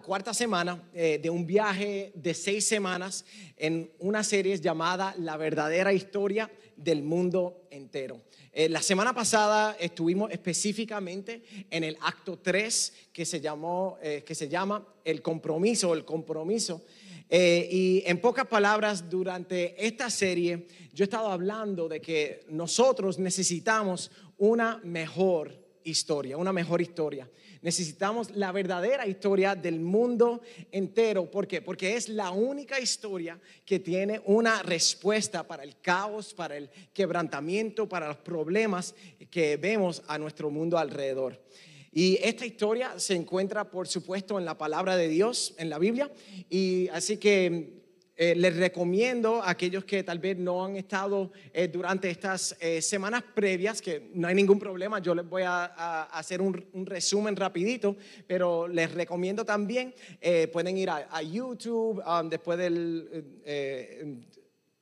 cuarta semana eh, de un viaje de seis semanas en una serie llamada La verdadera historia del mundo entero. Eh, la semana pasada estuvimos específicamente en el acto 3 que se, llamó, eh, que se llama el compromiso, el compromiso. y en pocas palabras, durante esta serie, yo he estado hablando de que nosotros necesitamos una mejor historia, una mejor historia. Necesitamos la verdadera historia del mundo entero. ¿Por qué? Porque es la única historia que tiene una respuesta para el caos, para el quebrantamiento, para los problemas que vemos a nuestro mundo alrededor. Y esta historia se encuentra, por supuesto, en la palabra de Dios, en la Biblia. Y así que eh, les recomiendo a aquellos que tal vez no han estado eh, durante estas eh, semanas previas, que no hay ningún problema, yo les voy a, hacer un, resumen rapidito, pero les recomiendo también, pueden ir a, YouTube um, después del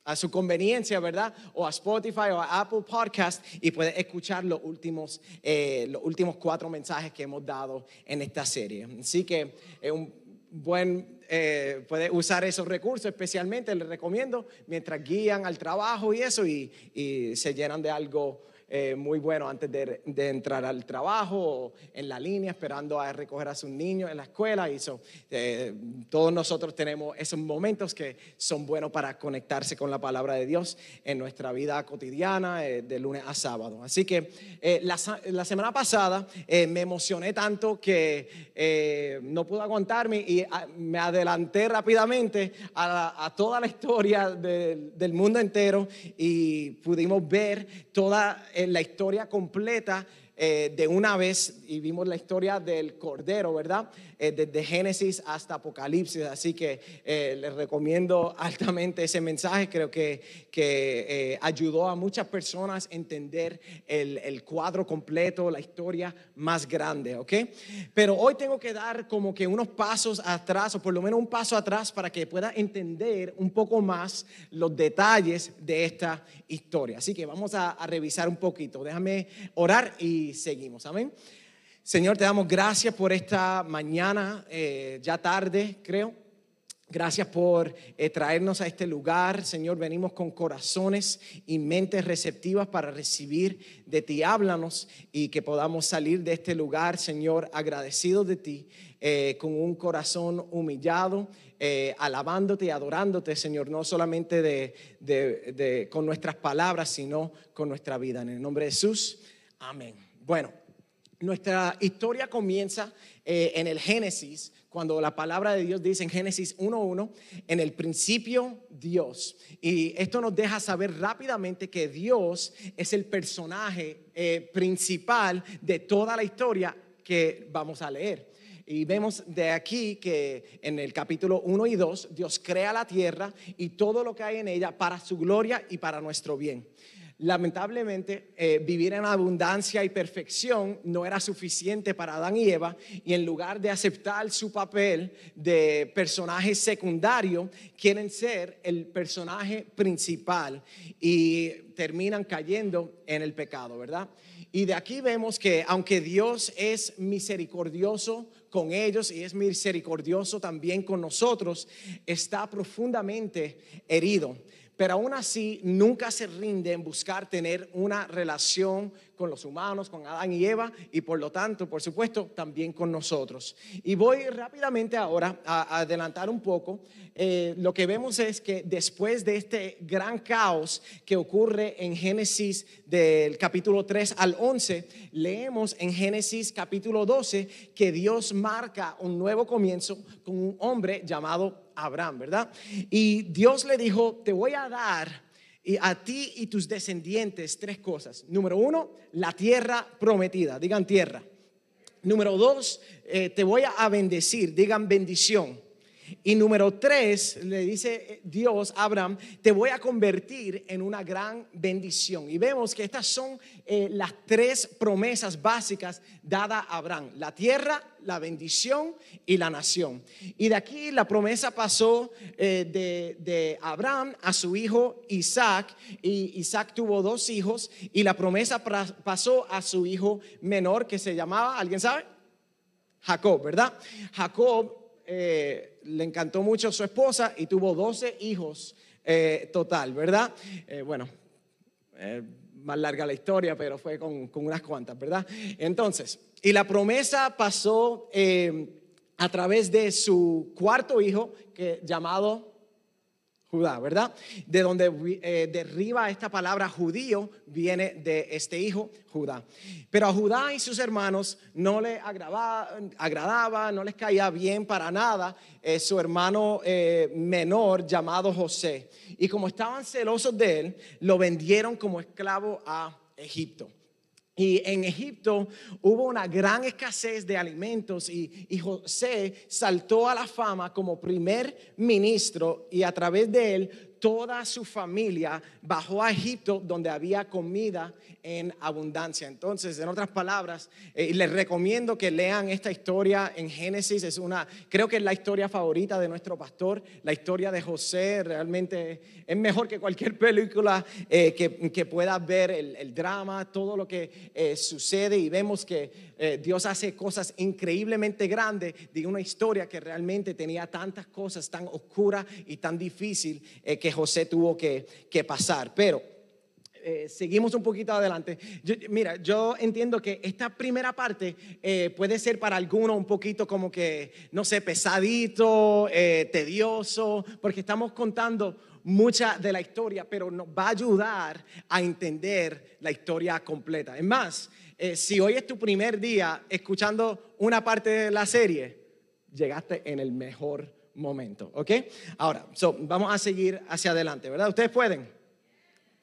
a su conveniencia, ¿verdad? O a Spotify o a Apple Podcast y pueden escuchar los últimos, los últimos cuatro mensajes que hemos dado en esta serie. Así que es un buen eh, puede usar esos recursos, especialmente les recomiendo mientras guían al trabajo y eso y, y se llenan de algo eh, muy bueno antes de, entrar al trabajo en la línea esperando a recoger a sus niños en la escuela. Y eh, todos nosotros tenemos esos momentos que son buenos para conectarse con la palabra de Dios en nuestra vida cotidiana eh, de lunes a sábado. Así que la, la, semana pasada me emocioné tanto que no pude aguantarme y ah, me adelanté rápidamente a, toda la historia del mundo entero y pudimos ver toda la historia completa eh, de una vez y vimos la historia del Cordero, ¿verdad? Eh, desde Génesis hasta Apocalipsis. Así que eh, les recomiendo altamente ese mensaje. Creo que, que ayudó a muchas personas a entender el, el, cuadro completo, la historia más grande, ¿ok? Pero hoy tengo que dar como que unos pasos atrás, o por lo menos un paso atrás, para que pueda entender un poco más los detalles de esta historia. Así que vamos a revisar un poquito. Déjame orar y seguimos. Amén. Señor, te damos gracias por esta mañana, eh, ya tarde, creo. Gracias por eh, traernos a este lugar. Señor, venimos con corazones y mentes receptivas para recibir de ti. Háblanos y que podamos salir de este lugar, Señor, agradecidos de ti, eh, con un corazón humillado, alabándote y adorándote, Señor, no solamente de, con nuestras palabras, sino con nuestra vida. En el nombre de Jesús, amén. Bueno, nuestra historia comienza eh, en el Génesis, cuando la palabra de Dios dice en Génesis 1.1, en el principio Dios. Y esto nos deja saber rápidamente que Dios es el personaje eh, principal de toda la historia que vamos a leer. Y vemos de aquí que en el capítulo 1 y 2 Dios crea la tierra y todo lo que hay en ella para su gloria y para nuestro bien. Lamentablemente, eh, vivir en abundancia y perfección no era suficiente para Adán y Eva y en lugar de aceptar su papel de personaje secundario, quieren ser el personaje principal y terminan cayendo en el pecado, ¿verdad? Y de aquí vemos que aunque Dios es misericordioso con ellos y es misericordioso también con nosotros, está profundamente herido pero aún así nunca se rinde en buscar tener una relación con los humanos, con Adán y Eva, y por lo tanto, por supuesto, también con nosotros. Y voy rápidamente ahora a, adelantar un poco. Eh, lo que vemos es que después de este gran caos que ocurre en Génesis del capítulo 3 al 11, leemos en Génesis capítulo 12 que Dios marca un nuevo comienzo con un hombre llamado Abraham, ¿verdad? Y Dios le dijo, te voy a dar y a ti y tus descendientes tres cosas. Número uno, la tierra prometida, digan tierra. Número dos, eh, te voy a bendecir, digan bendición. Y número tres, le dice Dios a Abraham, te voy a convertir en una gran bendición. Y vemos que estas son eh, las tres promesas básicas dadas a Abraham. La tierra, la bendición y la nación. Y de aquí la promesa pasó eh, de, de Abraham a su hijo Isaac. Y Isaac tuvo dos hijos. Y la promesa pasó a su hijo menor que se llamaba, ¿alguien sabe? Jacob, ¿verdad? Jacob eh, le encantó mucho su esposa y tuvo 12 hijos eh, total, ¿verdad? Eh, bueno, más larga la historia, pero fue con, con, unas cuantas, ¿verdad? Entonces, y la promesa pasó a través de su cuarto hijo, que, llamado ¿verdad? De donde eh, derriba esta palabra judío viene de este hijo, Judá. Pero a Judá y sus hermanos no le agradaba no les caía bien para nada eh, su hermano eh, menor llamado José. Y como estaban celosos de él, lo vendieron como esclavo a Egipto. Y en Egipto hubo una gran escasez de alimentos y, José saltó a la fama como primer ministro y a través de él toda su familia bajó a Egipto donde había comida en abundancia. Entonces, en otras palabras, eh, les recomiendo que lean esta historia en Génesis. Es una, creo que es la historia favorita de nuestro pastor. La historia de José realmente es mejor que cualquier película eh, que, que pueda ver el, drama, todo lo que eh, sucede y vemos que Dios hace cosas increíblemente grandes de una historia que realmente tenía tantas cosas tan oscuras y tan difícil que José tuvo que, pasar. Pero eh, seguimos un poquito adelante. mira, yo entiendo que esta primera parte eh, puede ser para algunos un poquito como que, no sé, pesadito, eh, tedioso, porque estamos contando mucha de la historia, pero nos va a ayudar a entender la historia completa. Es más, si hoy es tu primer día escuchando una parte de la serie, llegaste en el mejor momento, ¿ok? Ahora, vamos a seguir hacia adelante, ¿verdad? ¿Ustedes pueden?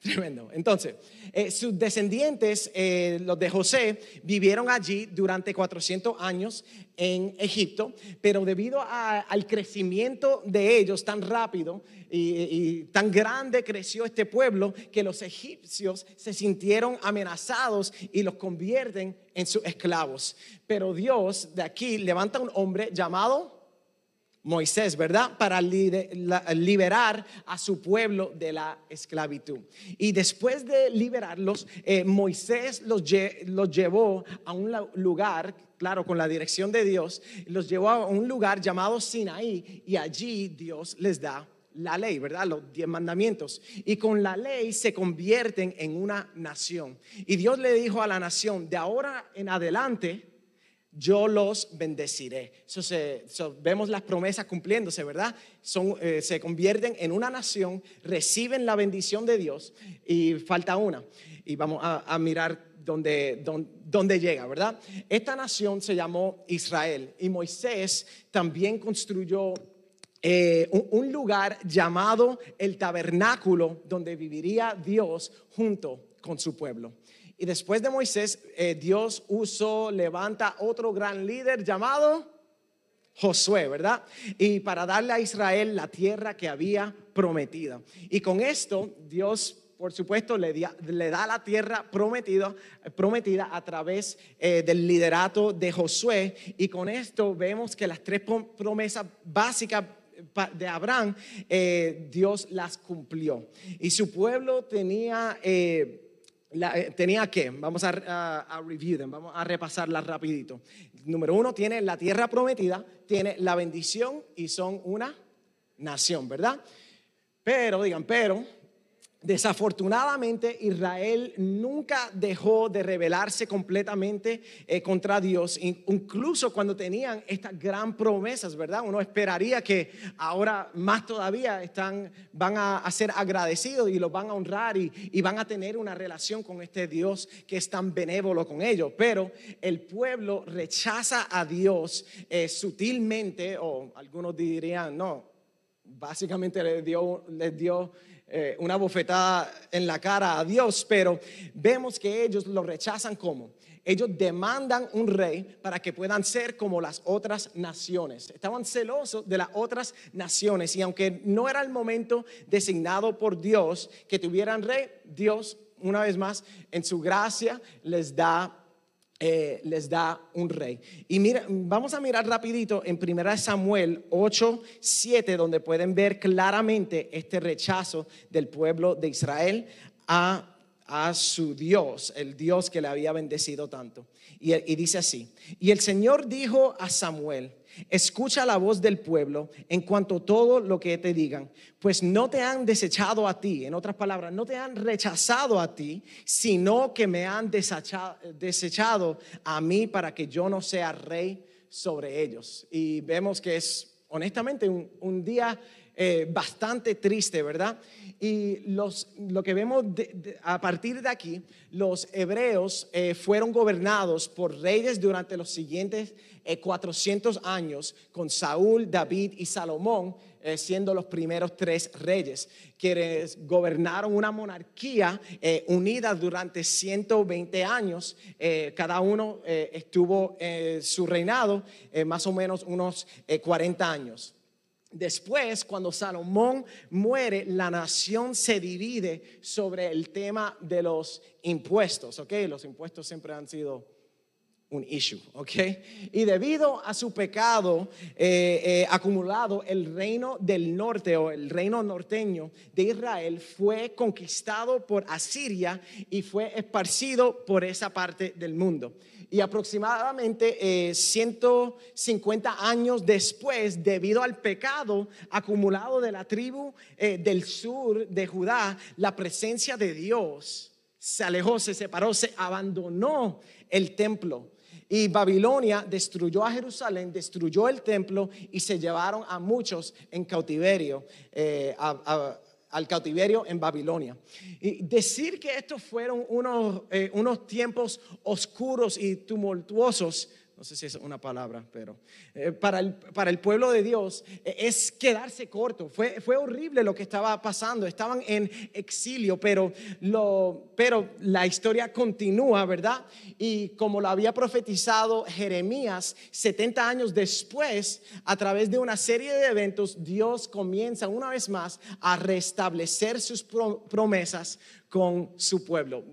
Tremendo. Entonces, eh, sus descendientes, eh, los de José, vivieron allí durante 400 años en Egipto, pero debido al crecimiento de ellos tan rápido y, tan grande creció este pueblo que los egipcios se sintieron amenazados y los convierten en sus esclavos. Pero Dios de aquí levanta un hombre llamado Moisés, ¿verdad? Para liberar a su pueblo de la esclavitud. Y después de liberarlos, eh, Moisés los, llevó a un lugar, claro, con la dirección de Dios, los llevó a un lugar llamado Sinaí y allí Dios les da la ley, ¿verdad? Los diez mandamientos. Y con la ley se convierten en una nación. Y Dios le dijo a la nación, de ahora en adelante, yo los bendeciré. Eso vemos las promesas cumpliéndose, ¿verdad? Eh, se convierten en una nación, reciben la bendición de Dios y falta una. Y vamos a, mirar dónde, dónde, llega, ¿verdad? Esta nación se llamó Israel y Moisés también construyó eh, un lugar llamado el tabernáculo donde viviría Dios junto con su pueblo. Y después de Moisés, eh, Dios usó, levanta otro gran líder llamado Josué, ¿verdad? Y para darle a Israel la tierra que había prometida. Y con esto, Dios por supuesto, le, le, da la tierra prometida, prometida a través eh, del liderato de Josué. Y con esto vemos que las tres promesas básicas de Abraham, eh, Dios las cumplió. Y su pueblo tenía eh, tenía que, vamos a, a, vamos a repasarla rapidito. Número uno, tiene la tierra prometida, tiene la bendición y son una nación, ¿verdad? Pero, digan, pero Desafortunadamente, Israel nunca dejó de rebelarse completamente eh, contra Dios, incluso cuando tenían estas gran promesas, ¿verdad? Uno esperaría que ahora más todavía están, van a, ser agradecidos y los van a honrar y, van a tener una relación con este Dios que es tan benévolo con ellos. Pero el pueblo rechaza a Dios eh, sutilmente, o algunos dirían, no, básicamente les dio, les dio eh, una bofetada en la cara a Dios, pero vemos que ellos lo rechazan como. Ellos demandan un rey para que puedan ser como las otras naciones. Estaban celosos de las otras naciones y aunque no era el momento designado por Dios que tuvieran rey, Dios una vez más en su gracia les da eh, les da un rey. Y mira, vamos a mirar rapidito en 1 Samuel 8, 7, donde pueden ver claramente este rechazo del pueblo de Israel a, a su Dios, el Dios que le había bendecido tanto. Y, y dice así, y el Señor dijo a Samuel, escucha la voz del pueblo en cuanto a todo lo que te digan, pues no te han desechado a ti, en otras palabras, no te han rechazado a ti, sino que me han desechado, a mí para que yo no sea rey sobre ellos. Y vemos que es honestamente un, día eh, bastante triste, ¿verdad? Y los, lo que vemos a partir de aquí, los hebreos eh, fueron gobernados por reyes durante los siguientes 400 eh, años, con Saúl, David y Salomón eh, siendo los primeros tres reyes, quienes gobernaron una monarquía unida durante 120 años. cada uno estuvo su reinado más o menos unos 40 años. Después, cuando Salomón muere, la nación se divide sobre el tema de los impuestos, ¿ok? Los impuestos siempre han sido un issue, ¿ok? Y debido a su pecado eh, eh, acumulado, el reino del norte o el reino norteño de Israel fue conquistado por Asiria y fue esparcido por esa parte del mundo y aproximadamente 150 eh, años después, debido al pecado acumulado de la tribu eh, del sur de Judá, la presencia de Dios se alejó, se separó, se abandonó el templo. Y Babilonia destruyó a Jerusalén, destruyó el templo y se llevaron a muchos en cautiverio, eh, al cautiverio en Babilonia. Y decir que estos fueron unos, eh, unos tiempos oscuros y tumultuosos no sé si es una palabra, pero eh, para, el, para el pueblo de Dios eh, es quedarse corto. Fue, fue horrible lo que estaba pasando, estaban en exilio, pero, lo, pero la historia continúa, ¿verdad? Y como lo había profetizado Jeremías 70 años después, a través de una serie de eventos, Dios comienza una vez más a restablecer sus promesas con su pueblo.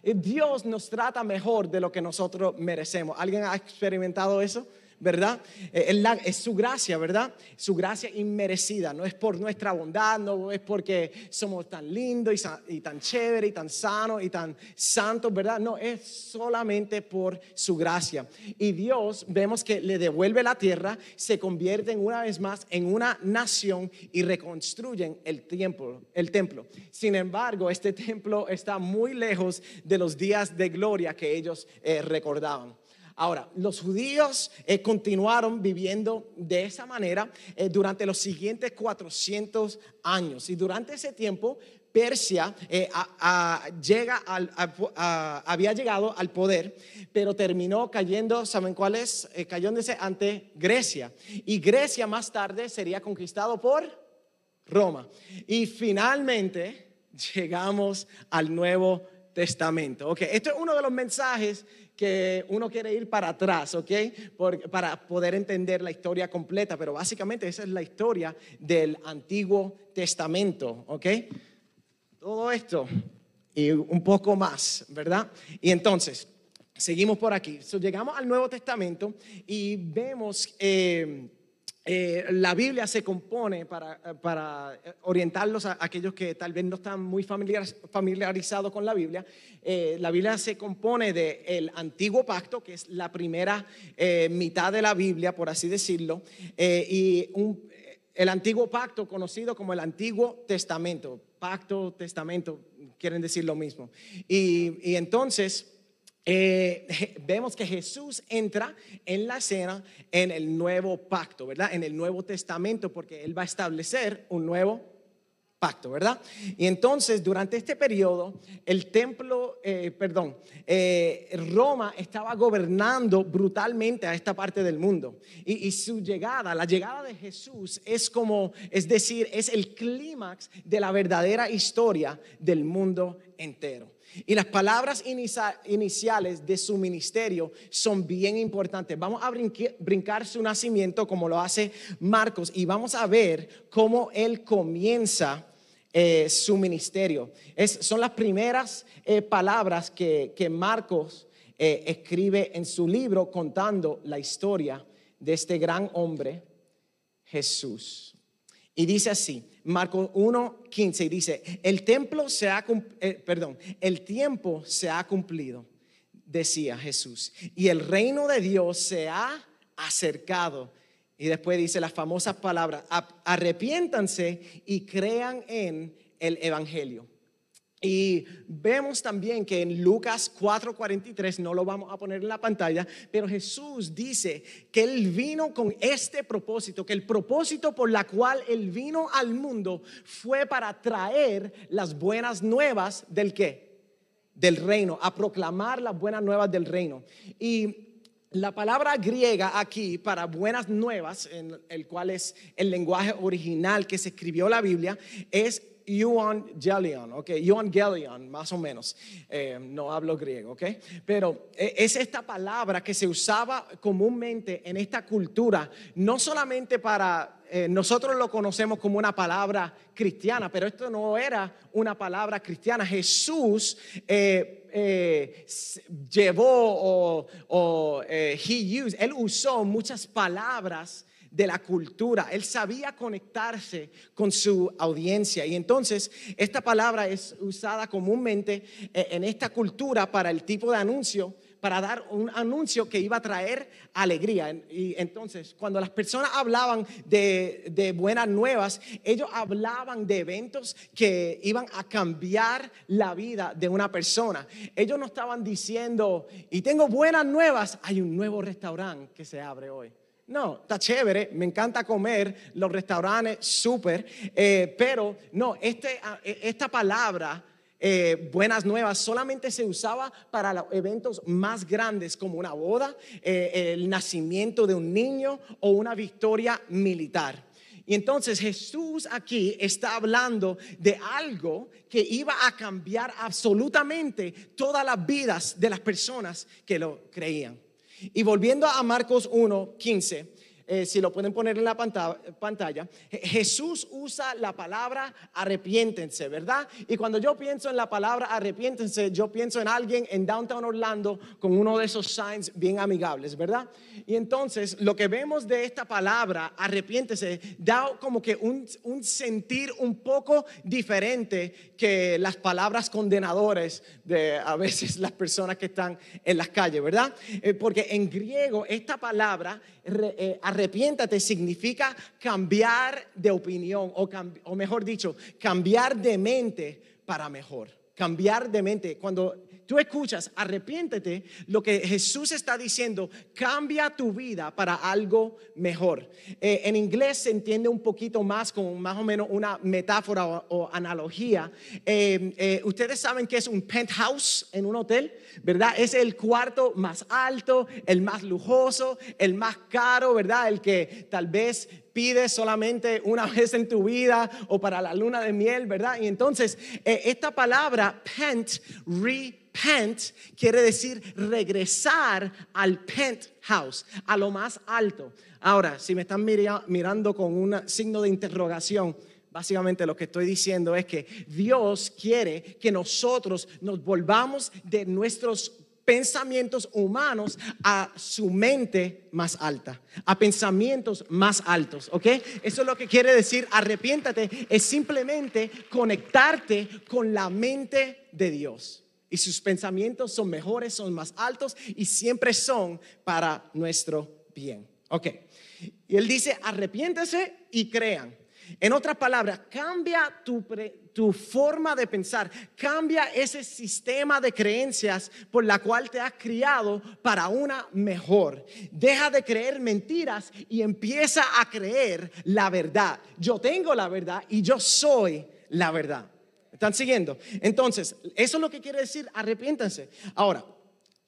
Eh, Dios nos trata mejor de lo que nosotros merecemos. ¿Alguien ha experimentado eso? ¿Verdad? Eh, es su gracia, ¿verdad? Su gracia inmerecida, no es por nuestra bondad, no es porque somos tan lindos y, tan chéveres y tan sanos y tan santos, ¿verdad? No, es solamente por su gracia. Y Dios, vemos que le devuelve la tierra, se convierten una vez más en una nación y reconstruyen el templo. El templo. Sin embargo, este templo está muy lejos de los días de gloria que ellos eh, recordaban. Ahora, los judíos eh, continuaron viviendo de esa manera eh, durante los siguientes 400 años y durante ese tiempo Persia eh, llega había llegado al poder, pero terminó cayendo, ¿saben cuál es? cayéndose ante Grecia. Y Grecia más tarde sería conquistado por Roma. Y finalmente llegamos al Nuevo Testamento. Ok, esto es uno de los mensajes que uno quiere ir para atrás, ¿ok? para poder entender la historia completa, pero básicamente esa es la historia del Antiguo Testamento, ¿ok? Todo esto y un poco más, ¿verdad? Y entonces, seguimos por aquí. llegamos al Nuevo Testamento y vemos... Eh, eh, la Biblia se compone para, para orientarlos a aquellos que tal vez no están muy familiarizados con la Biblia. Eh, la Biblia se compone del antiguo pacto, que es la primera eh, mitad de la Biblia, por así decirlo, y el antiguo pacto conocido como el Antiguo Testamento. Pacto, testamento, quieren decir lo mismo. Y entonces... Eh, vemos que Jesús entra en la escena en el nuevo pacto, ¿verdad? En el Nuevo Testamento, porque Él va a establecer un nuevo pacto, ¿verdad? Y entonces, durante este periodo, el templo, eh, perdón, eh, Roma estaba gobernando brutalmente a esta parte del mundo. Y, su llegada, la llegada de Jesús es como, es decir, es el clímax de la verdadera historia del mundo entero. Y las palabras iniciales de su ministerio son bien importantes. Vamos a brincar su nacimiento como lo hace Marcos y vamos a ver cómo él comienza eh, su ministerio. son las primeras eh, palabras que, Marcos eh, escribe en su libro contando la historia de este gran hombre, Jesús. Y dice así, Marcos 1:15 dice, "El templo se ha eh, perdón, el tiempo se ha cumplido", decía Jesús, "y el reino de Dios se ha acercado." Y después dice las famosas palabras, arrepiéntanse y crean en el Evangelio. Y vemos también que en Lucas 4:43, no lo vamos a poner en la pantalla, pero Jesús dice que Él vino con este propósito, que el propósito por la cual Él vino al mundo fue para traer las buenas nuevas del qué? Del reino, a proclamar las buenas nuevas del reino. Y la palabra griega aquí para buenas nuevas, en el cual es el lenguaje original que se escribió la Biblia, es euangelion, ok, euangelion, más o menos. Eh, no hablo griego, ok, pero eh, es esta palabra que se usaba comúnmente en esta cultura, no solamente para eh, nosotros lo conocemos como una palabra cristiana, pero esto no era una palabra cristiana. Jesús llevó o, he used, él usó muchas palabras de la cultura. Él sabía conectarse con su audiencia. Y entonces esta palabra es usada comúnmente eh, en esta cultura para el tipo de anuncio para dar un anuncio que iba a traer alegría. Y entonces, cuando las personas hablaban de, de, buenas nuevas, ellos hablaban de eventos que iban a cambiar la vida de una persona. Ellos no estaban diciendo, y tengo buenas nuevas, hay un nuevo restaurante que se abre hoy. No, está chévere, me encanta comer, los restaurantes súper, eh, pero no, este, ah, e, esta palabra, eh, buenas nuevas, solamente se usaba para los eventos más grandes como una boda, eh, el nacimiento de un niño o una victoria militar. Y entonces Jesús aquí está hablando de algo que iba a cambiar absolutamente todas las vidas de las personas que lo creían. Y volviendo a Marcos 1, 15, eh, si lo pueden poner en la pantalla, Jesús usa la palabra arrepiéntense, ¿verdad? Y cuando yo pienso en la palabra arrepiéntense, yo pienso en alguien en Downtown Orlando con uno de esos signs bien amigables, ¿verdad? Y entonces lo que vemos de esta palabra arrepiéntese da como que un, sentir un poco diferente que las palabras condenadores de a veces las personas que están en las calles, ¿verdad? Eh, porque en griego esta palabra eh, arrepiéntate significa cambiar de opinión o, o mejor dicho, cambiar de mente para mejor. Cambiar de mente. Cuando tú escuchas, arrepiéntete, lo que Jesús está diciendo, cambia tu vida para algo mejor. Eh, en inglés se entiende un poquito más con más o menos una metáfora o, analogía. Eh, eh, ustedes saben que es un penthouse en un hotel, ¿verdad? Es el cuarto más alto, el más lujoso, el más caro, ¿verdad? El que tal vez pides solamente una vez en tu vida o para la luna de miel, ¿verdad? Y entonces esta palabra pent, re Pent quiere decir regresar al penthouse, a lo más alto. Ahora, si me están mirando con un signo de interrogación, básicamente lo que estoy diciendo es que Dios quiere que nosotros nos volvamos de nuestros pensamientos humanos a su mente más alta, a pensamientos más altos, ¿ok? Eso es lo que quiere decir arrepiéntate, es simplemente conectarte con la mente de Dios y sus pensamientos son mejores, son más altos y siempre son para nuestro bien. Ok. Y él dice, arrepiéntese y crean. En otras palabras, cambia tu, tu, forma de pensar, cambia ese sistema de creencias por la cual te has criado para una mejor. Deja de creer mentiras y empieza a creer la verdad. Yo tengo la verdad y yo soy la verdad. ¿Están siguiendo? Entonces, eso es lo que quiere decir, arrepiéntanse. Ahora,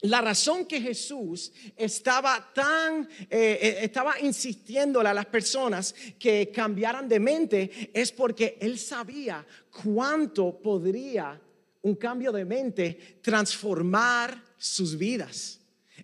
la razón que Jesús estaba tan, eh, eh, estaba insistiéndole a las personas que cambiaran de mente es porque él sabía cuánto podría un cambio de mente transformar sus vidas.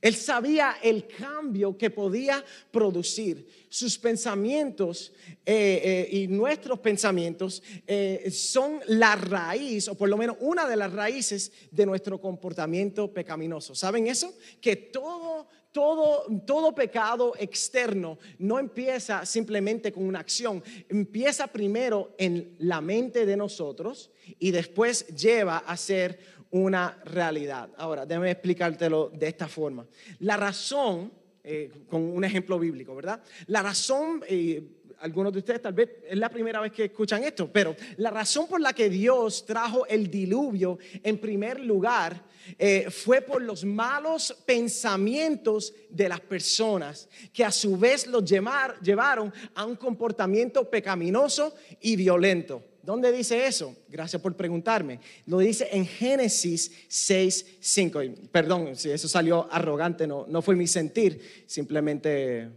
Él sabía el cambio que podía producir. Sus pensamientos eh, eh, y nuestros pensamientos eh, son la raíz, o por lo menos una de las raíces de nuestro comportamiento pecaminoso. ¿Saben eso? Que todo, todo, todo pecado externo no empieza simplemente con una acción, empieza primero en la mente de nosotros y después lleva a ser una realidad. Ahora, déjame explicártelo de esta forma. La razón eh, con un ejemplo bíblico, ¿verdad? La razón, eh, algunos de ustedes tal vez es la primera vez que escuchan esto, pero la razón por la que Dios trajo el diluvio en primer lugar eh, fue por los malos pensamientos de las personas que a su vez los llevaron a un comportamiento pecaminoso y violento. ¿Dónde dice eso? Gracias por preguntarme. Lo dice en Génesis 6, 5. Perdón si eso salió arrogante, no, no fue mi sentir, simplemente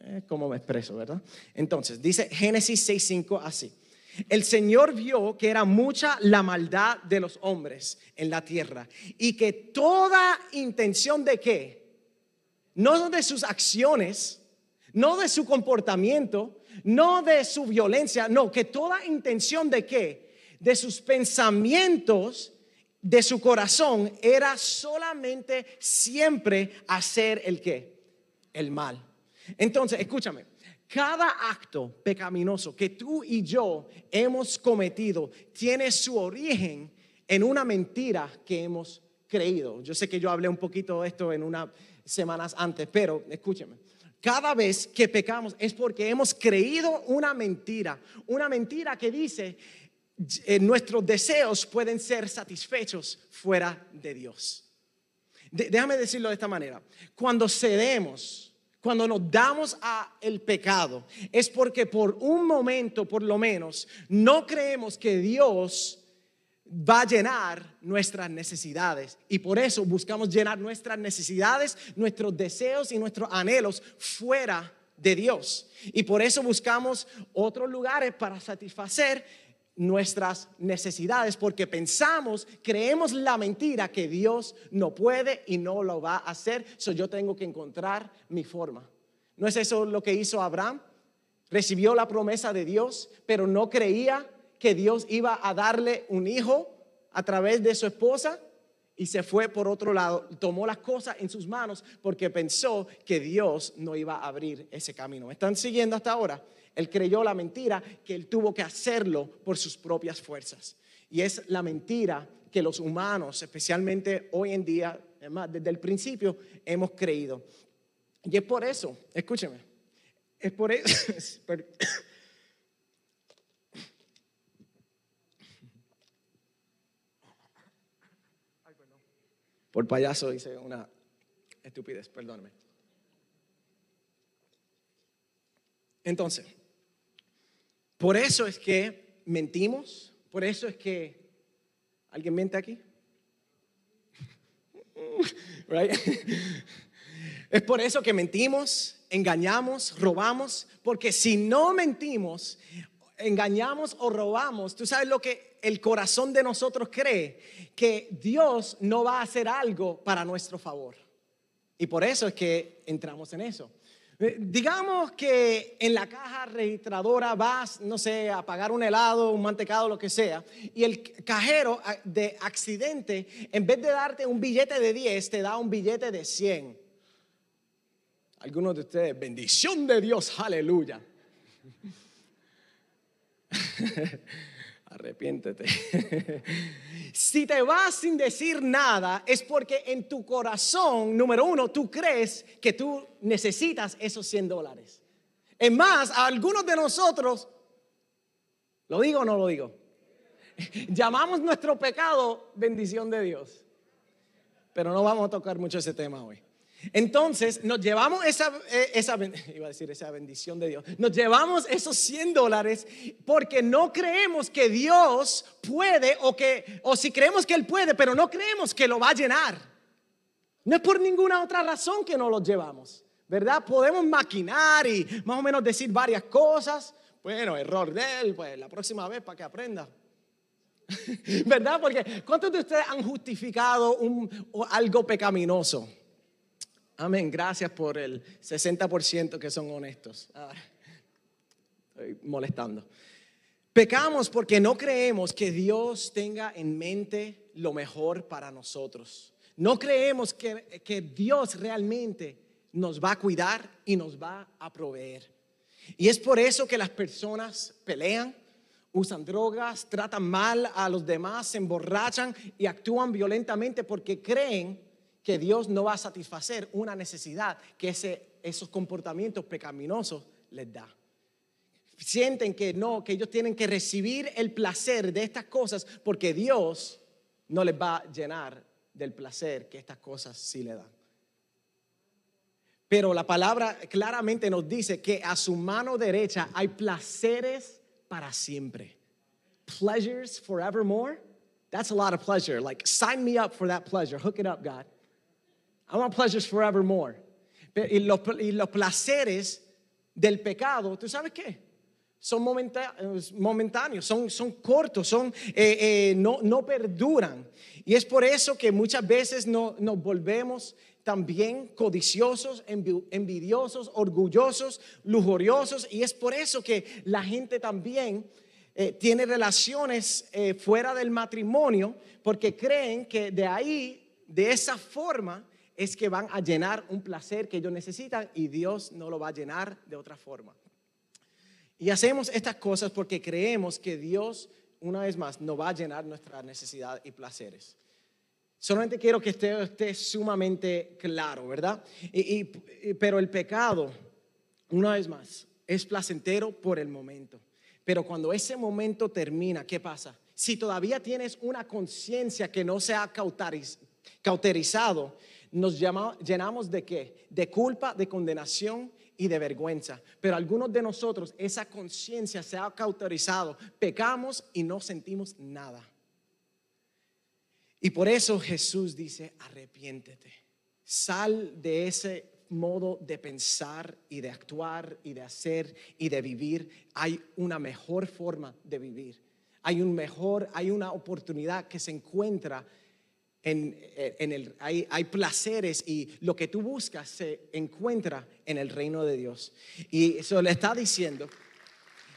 eh, cómo me expreso, ¿verdad? Entonces, dice Génesis 6, 5 así. El Señor vio que era mucha la maldad de los hombres en la tierra y que toda intención de qué? No de sus acciones, no de su comportamiento, no de su violencia, no, que toda intención de qué? De sus pensamientos, de su corazón, era solamente siempre hacer el qué? El mal. Entonces, escúchame, cada acto pecaminoso que tú y yo hemos cometido tiene su origen en una mentira que hemos creído. Yo sé que yo hablé un poquito de esto en unas semanas antes, pero escúchame. Cada vez que pecamos es porque hemos creído una mentira, una mentira que dice eh, nuestros deseos pueden ser satisfechos fuera de Dios. déjame decirlo de esta manera. Cuando cedemos, cuando nos damos a el pecado, es porque por un momento, por lo menos, no creemos que Dios va a llenar nuestras necesidades. Y por eso buscamos llenar nuestras necesidades, nuestros deseos y nuestros anhelos fuera de Dios. Y por eso buscamos otros lugares para satisfacer nuestras necesidades, porque pensamos, creemos la mentira que Dios no puede y no lo va a hacer, so yo tengo que encontrar mi forma. ¿No es eso lo que hizo Abraham? Recibió la promesa de Dios, pero no creía que Dios iba a darle un hijo a través de su esposa y se fue por otro lado, tomó las cosas en sus manos porque pensó que Dios no iba a abrir ese camino. ¿Me están siguiendo hasta ahora? Él creyó la mentira que él tuvo que hacerlo por sus propias fuerzas. Y es la mentira que los humanos, especialmente hoy en día, desde el principio, hemos creído. Y es por eso, escúcheme, es por eso, Por payaso hice una estupidez, perdóneme. Entonces, por eso es que mentimos, por eso es que alguien mente aquí. Es por eso que mentimos, engañamos, robamos, porque si no mentimos, engañamos o robamos, tú sabes lo que el corazón de nosotros cree, que Dios no va a hacer algo para nuestro favor. Y por eso es que entramos en eso. Eh, digamos que en la caja registradora vas, no sé, a pagar un helado, un mantecado, lo que sea, y el cajero de accidente, en vez de darte un billete de 10, te da un billete de 100. Algunos de ustedes, bendición de Dios, aleluya. Arrepiéntete. si te vas sin decir nada, es porque en tu corazón, número uno, tú crees que tú necesitas esos 100 dólares. Es más, a algunos de nosotros, ¿lo digo o no lo digo? Llamamos nuestro pecado bendición de Dios. Pero no vamos a tocar mucho ese tema hoy. Entonces nos llevamos esa, eh, esa, iba a decir esa bendición de Dios, nos llevamos esos 100 dólares porque no creemos que Dios puede o que, o si creemos que Él puede, pero no creemos que lo va a llenar. No es por ninguna otra razón que no los llevamos, ¿verdad? Podemos maquinar y más o menos decir varias cosas. Bueno, error de Él, pues la próxima vez para que aprenda. ¿Verdad? Porque ¿cuántos de ustedes han justificado un, algo pecaminoso? Amén. Gracias por el 60% que son honestos. Ah, estoy molestando. Pecamos porque no creemos que Dios tenga en mente lo mejor para nosotros. No creemos que, que Dios realmente nos va a cuidar y nos va a proveer. Y es por eso que las personas pelean, usan drogas, tratan mal a los demás, se emborrachan y actúan violentamente porque creen que Dios no va a satisfacer una necesidad que ese esos comportamientos pecaminosos les da. Sienten que no, que ellos tienen que recibir el placer de estas cosas porque Dios no les va a llenar del placer que estas cosas sí le dan. Pero la palabra claramente nos dice que a su mano derecha hay placeres para siempre. Pleasures forevermore. That's a lot of pleasure. Like, sign me up for that pleasure. Hook it up, God. I want pleasures forevermore. Y los, placeres del pecado, ¿tú sabes qué? Son momentáneos, son, cortos, son, eh, eh, no, perduran. Y es por eso que muchas veces no, nos volvemos también codiciosos, envidiosos, orgullosos, lujuriosos. Y es por eso que la gente también eh, tiene relaciones fuera del matrimonio, porque creen que de ahí, de esa forma, es que van a llenar un placer que ellos necesitan y Dios no lo va a llenar de otra forma. Y hacemos estas cosas porque creemos que Dios, una vez más, no va a llenar nuestra necesidad y placeres. Solamente quiero que esté, esté sumamente claro, ¿verdad? Y, pero el pecado, una vez más, es placentero por el momento. Pero cuando ese momento termina, ¿qué pasa? Si todavía tienes una conciencia que no se ha cauterizado, nos llenamos de qué? De culpa, de condenación y de vergüenza. Pero algunos de nosotros, esa conciencia se ha cauterizado, pecamos y no sentimos nada. Y por eso Jesús dice, arrepiéntete. Sal de ese modo de pensar y de actuar y de hacer y de vivir. Hay una mejor forma de vivir. Hay un mejor, hay una oportunidad que se encuentra en, el, hay, hay, placeres y lo que tú buscas se encuentra en el reino de Dios. Y eso le está diciendo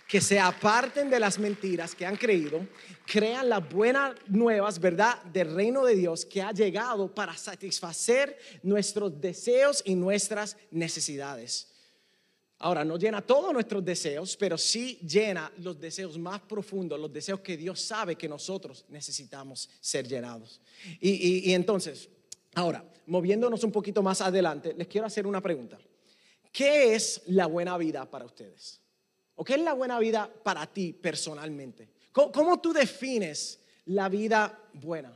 que se aparten de las mentiras que han creído, crean las buenas nuevas, ¿verdad?, del reino de Dios que ha llegado para satisfacer nuestros deseos y nuestras necesidades. Ahora, no llena todos nuestros deseos, pero sí llena los deseos más profundos, los deseos que Dios sabe que nosotros necesitamos ser llenados. Y, y entonces, ahora, moviéndonos un poquito más adelante, les quiero hacer una pregunta. ¿Qué es la buena vida para ustedes? ¿O qué es la buena vida para ti personalmente? ¿Cómo, tú defines la vida buena?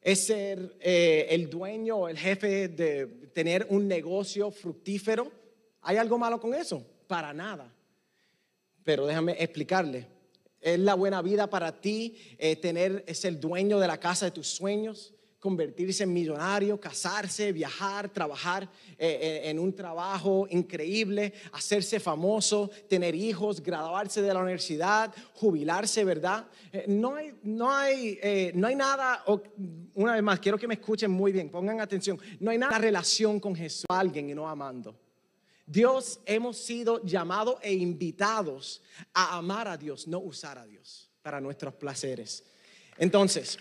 ¿Es ser eh, el dueño el jefe de tener un negocio fructífero? ¿Hay algo malo con eso? Para nada. Pero déjame explicarle. ¿Es la buena vida para ti eh, tener, es el dueño de la casa de tus sueños? convertirse en millonario, casarse, viajar, trabajar eh, eh, en un trabajo increíble, hacerse famoso, tener hijos, graduarse de la universidad, jubilarse, ¿verdad? No, hay, no, hay, no hay nada, una vez más, quiero que me escuchen muy bien, pongan atención, no hay nada relación con Jesús, alguien y no amando. Dios hemos sido llamados e invitados a amar a Dios, no usar a Dios para nuestros placeres. Entonces,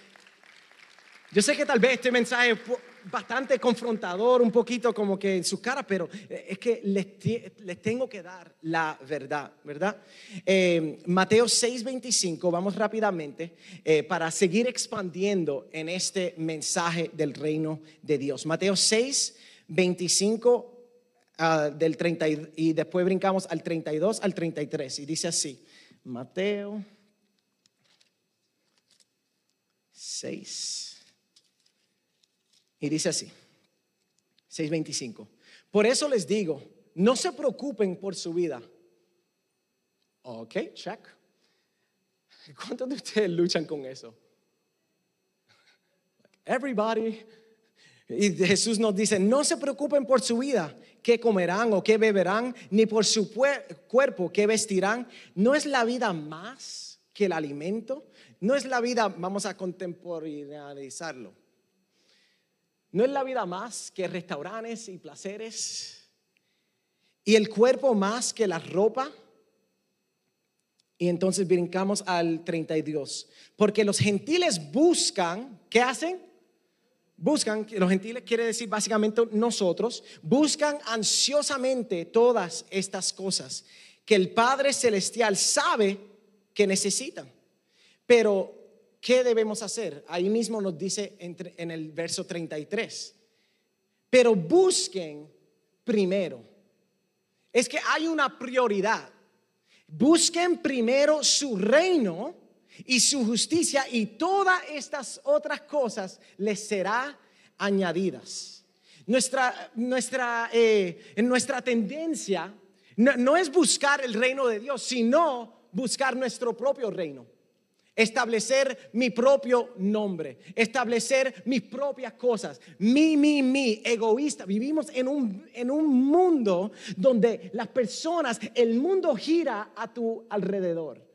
yo sé que tal vez este mensaje es bastante confrontador, un poquito como que en su cara, pero es que les, tengo que dar la verdad, ¿verdad? Eh, Mateo 6:25, vamos rápidamente eh, para seguir expandiendo en este mensaje del reino de Dios. Mateo 6, 25 ah, del 30 y después brincamos al 32 al 33 y dice así, Mateo 6. Y dice así, 6.25. Por eso les digo, no se preocupen por su vida. Ok, check. ¿Cuántos de ustedes luchan con eso? Everybody. Y Jesús nos dice, no se preocupen por su vida, qué comerán o qué beberán, ni por su cuerpo, qué vestirán. ¿No es la vida más que el alimento? ¿No es la vida, vamos a contemporizarlo, ¿No es la vida más que restaurantes y placeres? ¿Y el cuerpo más que la ropa? Y entonces brincamos al 32. Porque los gentiles buscan, ¿qué hacen? Buscan, los gentiles quiere decir básicamente nosotros, buscan ansiosamente todas estas cosas que el Padre Celestial sabe que necesitan. Pero ¿qué debemos hacer? Ahí mismo nos dice en el verso 33. Pero busquen primero. Es que hay una prioridad. Busquen primero su reino y su justicia y todas estas otras cosas les será añadidas. Nuestra, nuestra, eh, nuestra tendencia no, es buscar el reino de Dios, sino buscar nuestro propio reino establecer mi propio nombre, establecer mis propias cosas, mi, mi, mi, egoísta. Vivimos en un, en un mundo donde las personas, el mundo gira a tu alrededor.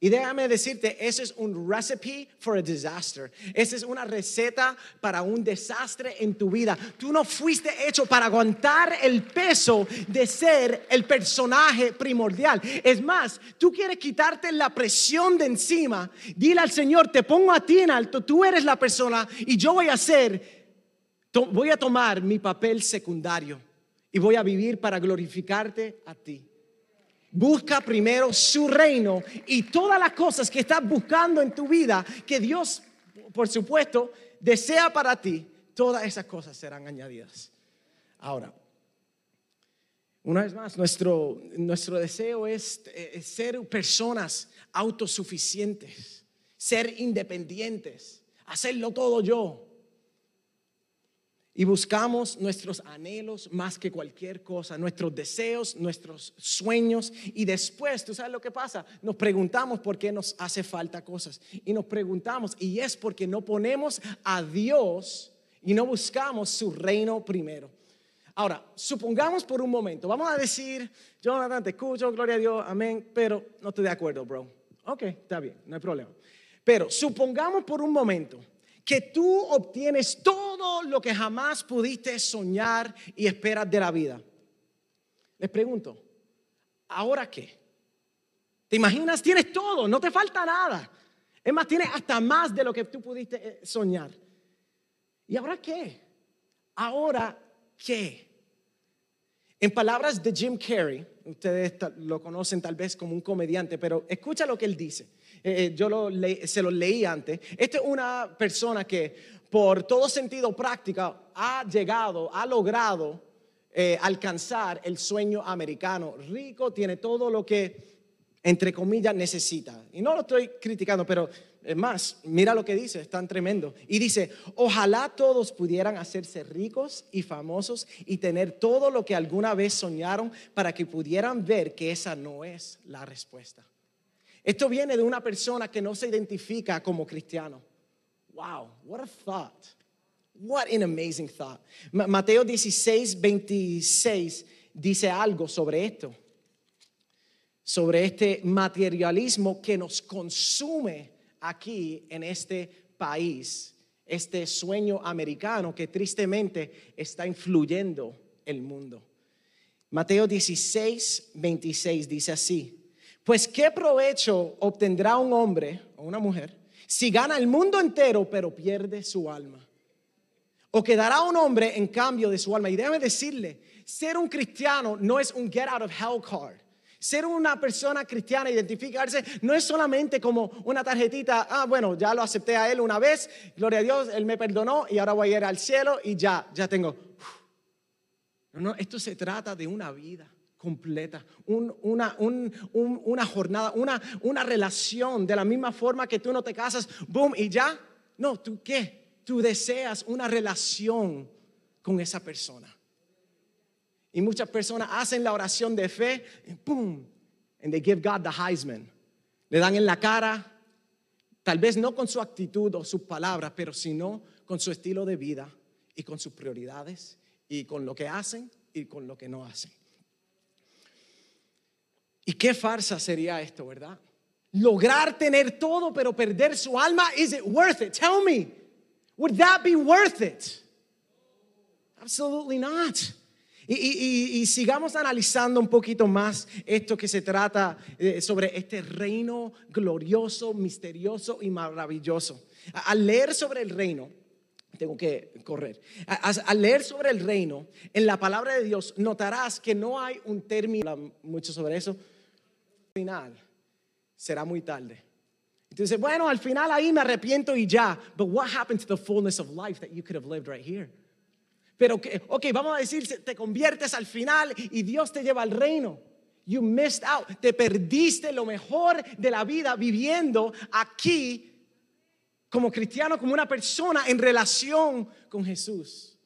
Y déjame decirte, ese es un recipe for a disaster. Esa es una receta para un desastre en tu vida. Tú no fuiste hecho para aguantar el peso de ser el personaje primordial. Es más, tú quieres quitarte la presión de encima. Dile al Señor, te pongo a ti en alto, tú eres la persona y yo voy a ser, voy a tomar mi papel secundario y voy a vivir para glorificarte a ti. Busca primero su reino y todas las cosas que estás buscando en tu vida, que Dios, por supuesto, desea para ti, todas esas cosas serán añadidas. Ahora, una vez más, nuestro, nuestro deseo es, es ser personas autosuficientes, ser independientes, hacerlo todo yo y buscamos nuestros anhelos más que cualquier cosa, nuestros deseos, nuestros sueños y después, tú sabes lo que pasa, nos preguntamos por qué nos hace falta cosas y nos preguntamos y es porque no ponemos a Dios y no buscamos su reino primero. Ahora, supongamos por un momento, vamos a decir, Jonathan, te escucho, gloria a Dios, amén, pero no estoy de acuerdo, bro. Ok, está bien, no hay problema. Pero supongamos por un momento que tú obtienes todo lo que jamás pudiste soñar y esperar de la vida. Les pregunto, ¿ahora qué? ¿Te imaginas? Tienes todo, no te falta nada. Es más, tienes hasta más de lo que tú pudiste eh, soñar. ¿Y ahora qué? ¿Ahora qué? En palabras de Jim Carrey, ustedes lo conocen tal vez como un comediante, pero escucha lo que él dice. Eh, eh, yo se lo leí antes. Esta es una persona que por todo sentido práctica ha llegado, ha logrado eh, alcanzar el sueño americano. Rico, tiene todo lo que, entre comillas, necesita. Y no lo estoy criticando, pero es más, mira lo que dice, es tan tremendo. Y dice, ojalá todos pudieran hacerse ricos y famosos y tener todo lo que alguna vez soñaron para que pudieran ver que esa no es la respuesta. Esto viene de una persona que no se identifica como cristiano. Wow, what a thought. What an amazing thought. Mateo 16, 26 dice algo sobre esto. Sobre este materialismo que nos consume aquí en este país. Este sueño americano que tristemente está influyendo el mundo. Mateo 16, 26 dice así. Pues qué provecho obtendrá un hombre o una mujer si gana el mundo entero pero pierde su alma. O quedará un hombre en cambio de su alma. Y déjame decirle, ser un cristiano no es un get out of hell card. Ser una persona cristiana, identificarse, no es solamente como una tarjetita, ah, bueno, ya lo acepté a Él una vez, gloria a Dios, Él me perdonó y ahora voy a ir al cielo y ya, ya tengo. No, no, esto se trata de una vida completa, una, una, jornada, una, una relación de la misma forma que tú no te casas, boom, y ya. No, ¿tú qué? Tú deseas una relación con esa persona. Y muchas personas hacen la oración de fe, boom, and they give God the Heisman. Le dan en la cara, tal vez no con su actitud o sus palabras, pero sino con su estilo de vida y con sus prioridades y con lo que hacen y con lo que no hacen. Y qué farsa sería esto, ¿verdad? Lograr tener todo pero perder su alma, is it worth it? Tell me. Would that be worth it? Absolutely not. Y, sigamos analizando un poquito más esto que se trata eh, sobre este reino glorioso, misterioso y maravilloso. Al leer sobre el reino, tengo que correr. Al leer sobre el reino, en la palabra de Dios, notarás que no hay un término, mucho sobre eso, final será muy tarde. Entonces, bueno, al final ahí me arrepiento y ya. But what happened to the fullness of life that you could have lived right here? Pero que, ok, vamos a decir, te conviertes al final y Dios te lleva al reino. You missed out. Te perdiste lo mejor de la vida viviendo aquí como cristiano, como una persona en relación con Jesús.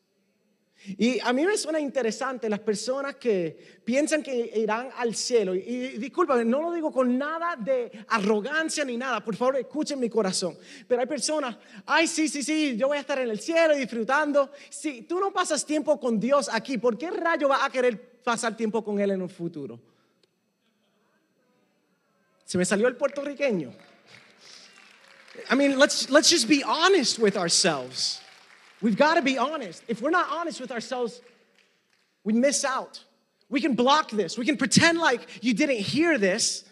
Y a mí me suena interesante las personas que piensan que irán al cielo. Y, y no lo digo con nada de arrogancia ni nada. Por favor, escuchen mi corazón. Pero hay personas, ay, sí, sí, sí, yo voy a estar en el cielo disfrutando. Si tú no pasas tiempo con Dios aquí, ¿por qué rayo vas a querer pasar tiempo con Él en un futuro? Se me salió el puertorriqueño. I mean, let's, let's just be honest with ourselves. We've got to be honest. If we're not honest with ourselves, we miss out. We can block this. We can pretend like you didn't hear this.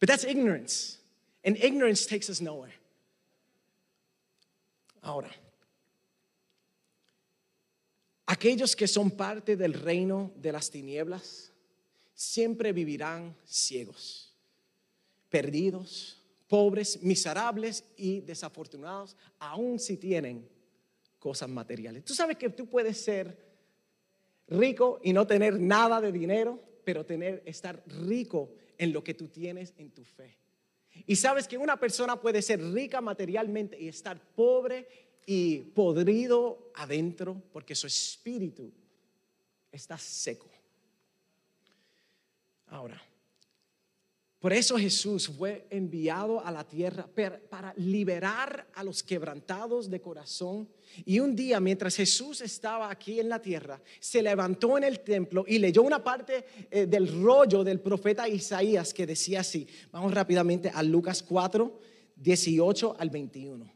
But that's ignorance. And ignorance takes us nowhere. Ahora, aquellos que son parte del reino de las tinieblas siempre vivirán ciegos, perdidos, pobres, miserables y desafortunados, aun si tienen cosas materiales. Tú sabes que tú puedes ser rico y no tener nada de dinero, pero tener estar rico en lo que tú tienes en tu fe. Y sabes que una persona puede ser rica materialmente y estar pobre y podrido adentro porque su espíritu está seco. Ahora, por eso Jesús fue enviado a la tierra para liberar a los quebrantados de corazón. Y un día, mientras Jesús estaba aquí en la tierra, se levantó en el templo y leyó una parte eh, del rollo del profeta Isaías que decía así. Vamos rápidamente a Lucas 4, 18 al 21.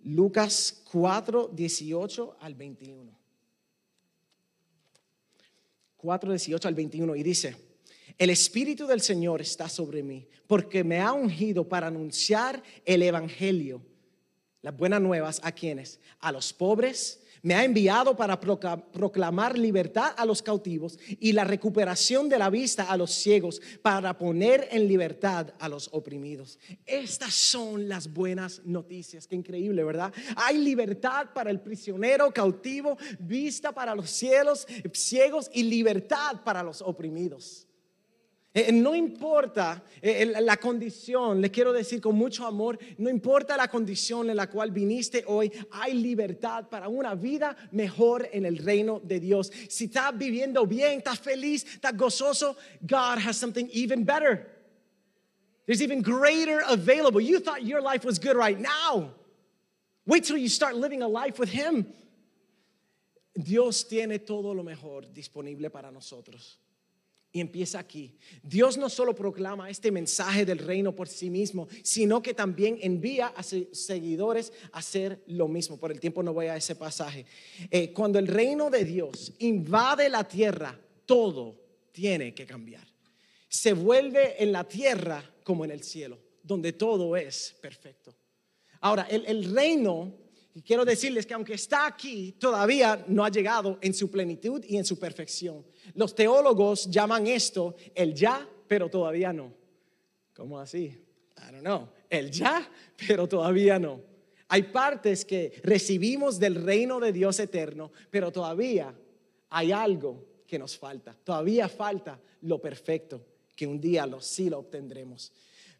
Lucas 4, 18 al 21. 4, 18 al 21 y dice. El Espíritu del Señor está sobre mí, porque me ha ungido para anunciar el Evangelio, las buenas nuevas a quienes, a los pobres, me ha enviado para proclamar libertad a los cautivos y la recuperación de la vista a los ciegos, para poner en libertad a los oprimidos. Estas son las buenas noticias. Qué increíble, ¿verdad? Hay libertad para el prisionero cautivo, vista para los cielos, ciegos y libertad para los oprimidos. Eh, no importa eh, la condición, le quiero decir con mucho amor, no importa la condición en la cual viniste hoy, hay libertad para una vida mejor en el reino de Dios. Si estás viviendo bien, estás feliz, estás gozoso, God has something even better. There's even greater available. You thought your life was good right now. Wait till you start living a life with Him. Dios tiene todo lo mejor disponible para nosotros. Y empieza aquí. Dios no solo proclama este mensaje del reino por sí mismo, sino que también envía a sus seguidores a hacer lo mismo. Por el tiempo no voy a ese pasaje. Eh, cuando el reino de Dios invade la tierra, todo tiene que cambiar. Se vuelve en la tierra como en el cielo, donde todo es perfecto. Ahora, el, el reino y quiero decirles que aunque está aquí, todavía no ha llegado en su plenitud y en su perfección. Los teólogos llaman esto el ya, pero todavía no. ¿Cómo así? I don't know. El ya, pero todavía no. Hay partes que recibimos del reino de Dios eterno, pero todavía hay algo que nos falta. Todavía falta lo perfecto, que un día lo, sí lo obtendremos.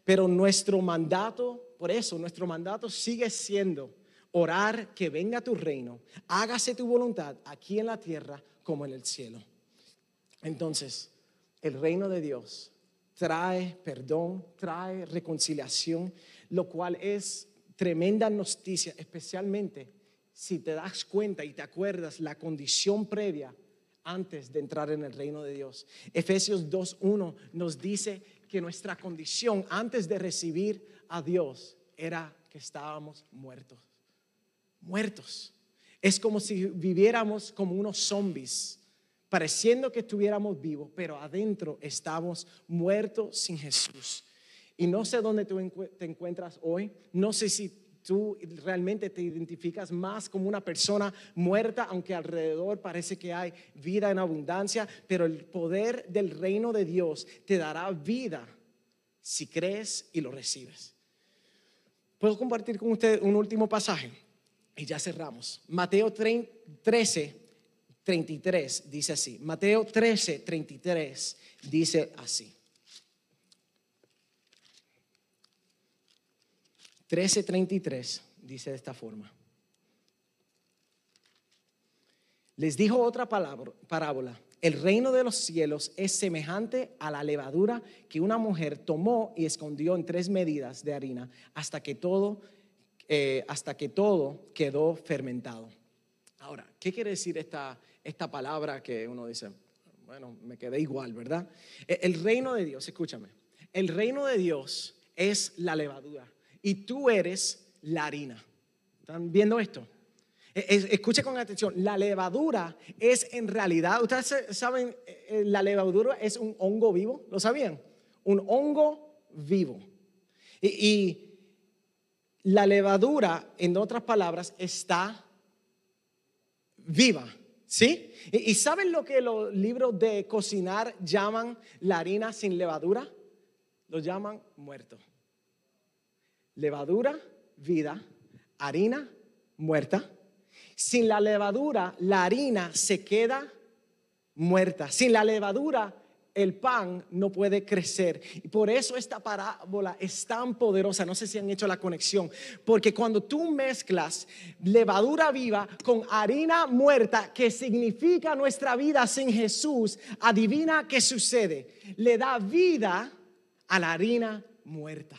Pero nuestro mandato, por eso nuestro mandato sigue siendo orar que venga tu reino, hágase tu voluntad aquí en la tierra como en el cielo. Entonces, el reino de Dios trae perdón, trae reconciliación, lo cual es tremenda noticia, especialmente si te das cuenta y te acuerdas la condición previa antes de entrar en el reino de Dios. Efesios 2.1 nos dice que nuestra condición antes de recibir a Dios era que estábamos muertos muertos. Es como si viviéramos como unos zombies, pareciendo que estuviéramos vivos, pero adentro estamos muertos sin Jesús. Y no sé dónde tú te encuentras hoy, no sé si tú realmente te identificas más como una persona muerta, aunque alrededor parece que hay vida en abundancia, pero el poder del reino de Dios te dará vida si crees y lo recibes. ¿Puedo compartir con usted un último pasaje? Y ya cerramos. Mateo 13, 33 dice así. Mateo 13, 33 dice así. 13:33 dice de esta forma. Les dijo otra palabra, parábola. El reino de los cielos es semejante a la levadura que una mujer tomó y escondió en tres medidas de harina hasta que todo, eh, hasta que todo quedó fermentado. Ahora, ¿qué quiere decir esta, esta palabra que uno dice? Bueno, me quedé igual, ¿verdad? E, el reino de Dios, escúchame, el reino de Dios es la levadura y tú eres la harina. ¿Están viendo esto? Escuche con atención, la levadura es en realidad, ustedes saben, eh, la levadura es un hongo vivo, ¿lo sabían? Un hongo vivo. Y, la levadura, en otras palabras, está viva, ¿sí? Y, ¿saben lo que los libros de cocinar llaman la harina sin levadura? Lo llaman muerto. Levadura, vida, harina, muerta sin la levadura, la harina se queda muerta. Sin la levadura, el pan no puede crecer. Y por eso esta parábola es tan poderosa. No sé si han hecho la conexión. Porque cuando tú mezclas levadura viva con harina muerta, que significa nuestra vida sin Jesús, adivina qué sucede. Le da vida a la harina muerta.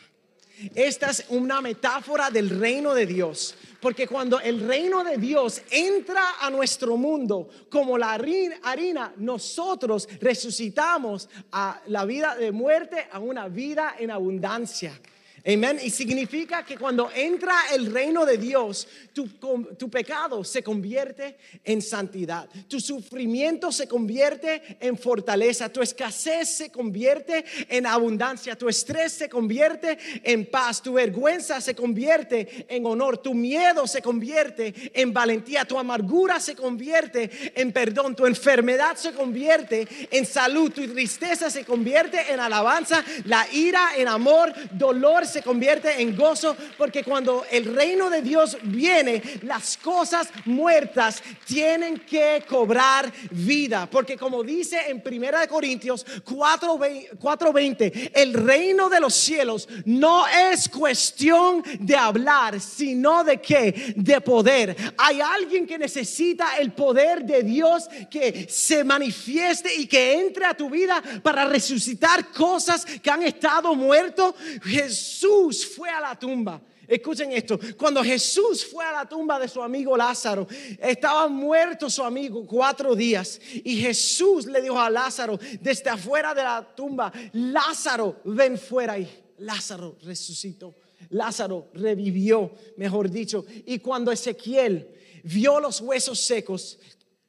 Esta es una metáfora del reino de Dios. Porque cuando el reino de Dios entra a nuestro mundo como la harina, nosotros resucitamos a la vida de muerte a una vida en abundancia. Amén. Y significa que cuando entra el reino de Dios, tu, tu, pecado se convierte en santidad. Tu sufrimiento se convierte en fortaleza. Tu escasez se convierte en abundancia. Tu estrés se convierte en paz. Tu vergüenza se convierte en honor. Tu miedo se convierte en valentía. Tu amargura se convierte en perdón. Tu enfermedad se convierte en salud. Tu tristeza se convierte en alabanza. La ira en amor. Dolor se convierte en gozo porque cuando el reino de Dios viene, las cosas muertas tienen que cobrar vida. Porque como dice en Primera de Corintios 4:20, el reino de los cielos no es cuestión de hablar, sino de qué? De poder. Hay alguien que necesita el poder de Dios que se manifieste y que entre a tu vida para resucitar cosas que han estado muertos. Jesús Jesús fue a la tumba, escuchen esto, cuando Jesús fue a la tumba de su amigo Lázaro, estaba muerto su amigo cuatro días y Jesús le dijo a Lázaro desde afuera de la tumba, Lázaro, ven fuera y Lázaro resucitó. Lázaro revivió, mejor dicho. Y cuando Ezequiel vio los huesos secos,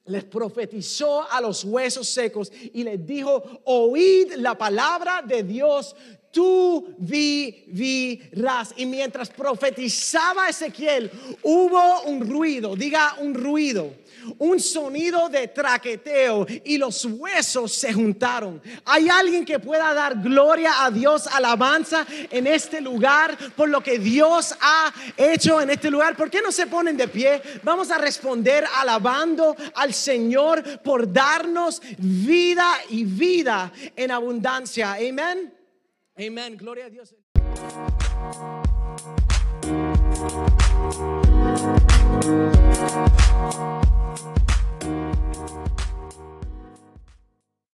les profetizó a los huesos secos y les dijo, oíd la palabra de Dios tú vivirás. Y mientras profetizaba Ezequiel, hubo un ruido, diga un ruido, un sonido de traqueteo y los huesos se juntaron. Hay alguien que pueda dar gloria a Dios, alabanza en este lugar por lo que Dios ha hecho en este lugar. ¿Por qué no se ponen de pie? Vamos a responder alabando al Señor por darnos vida y vida en abundancia. Amén. Amén. Gloria a Dios.